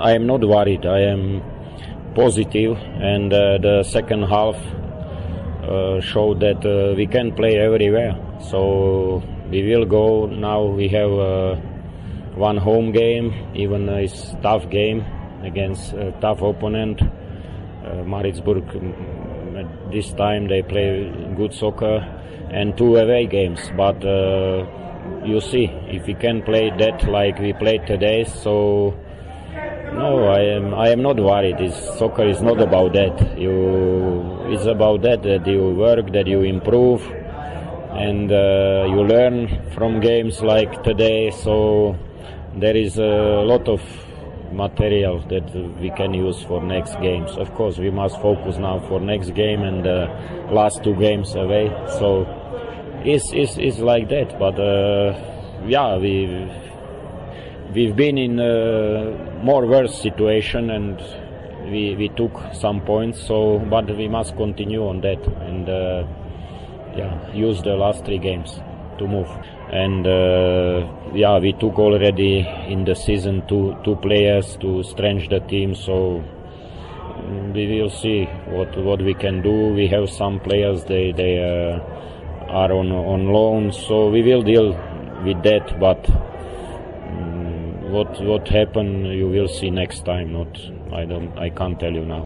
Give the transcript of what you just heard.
I am not worried. I am positive, and uh, the second half uh, showed that uh, we can play everywhere. So we will go. Now we have uh, one home game, even a tough game against a tough opponent. Uh, Maritzburg. mm, This time they play good soccer and two away games, but uh, you see if we can play that like we played today. So no, I am. I am not worried. It's, soccer is not about that. You, it's about that that you work, that you improve, and uh, you learn from games like today. So there is a lot of material that we can use for next games. Of course, we must focus now for next game and uh, last two games away. So it's it's, it's like that. But uh, yeah, we we've been in a more worse situation and we, we took some points so but we must continue on that and uh, yeah use the last three games to move. And uh, yeah we took already in the season two two players to strengthen the team so mm, we will see what what we can do. We have some players they they uh, are on on loan so we will deal with that but what what happened you will see next time not i don't i can't tell you now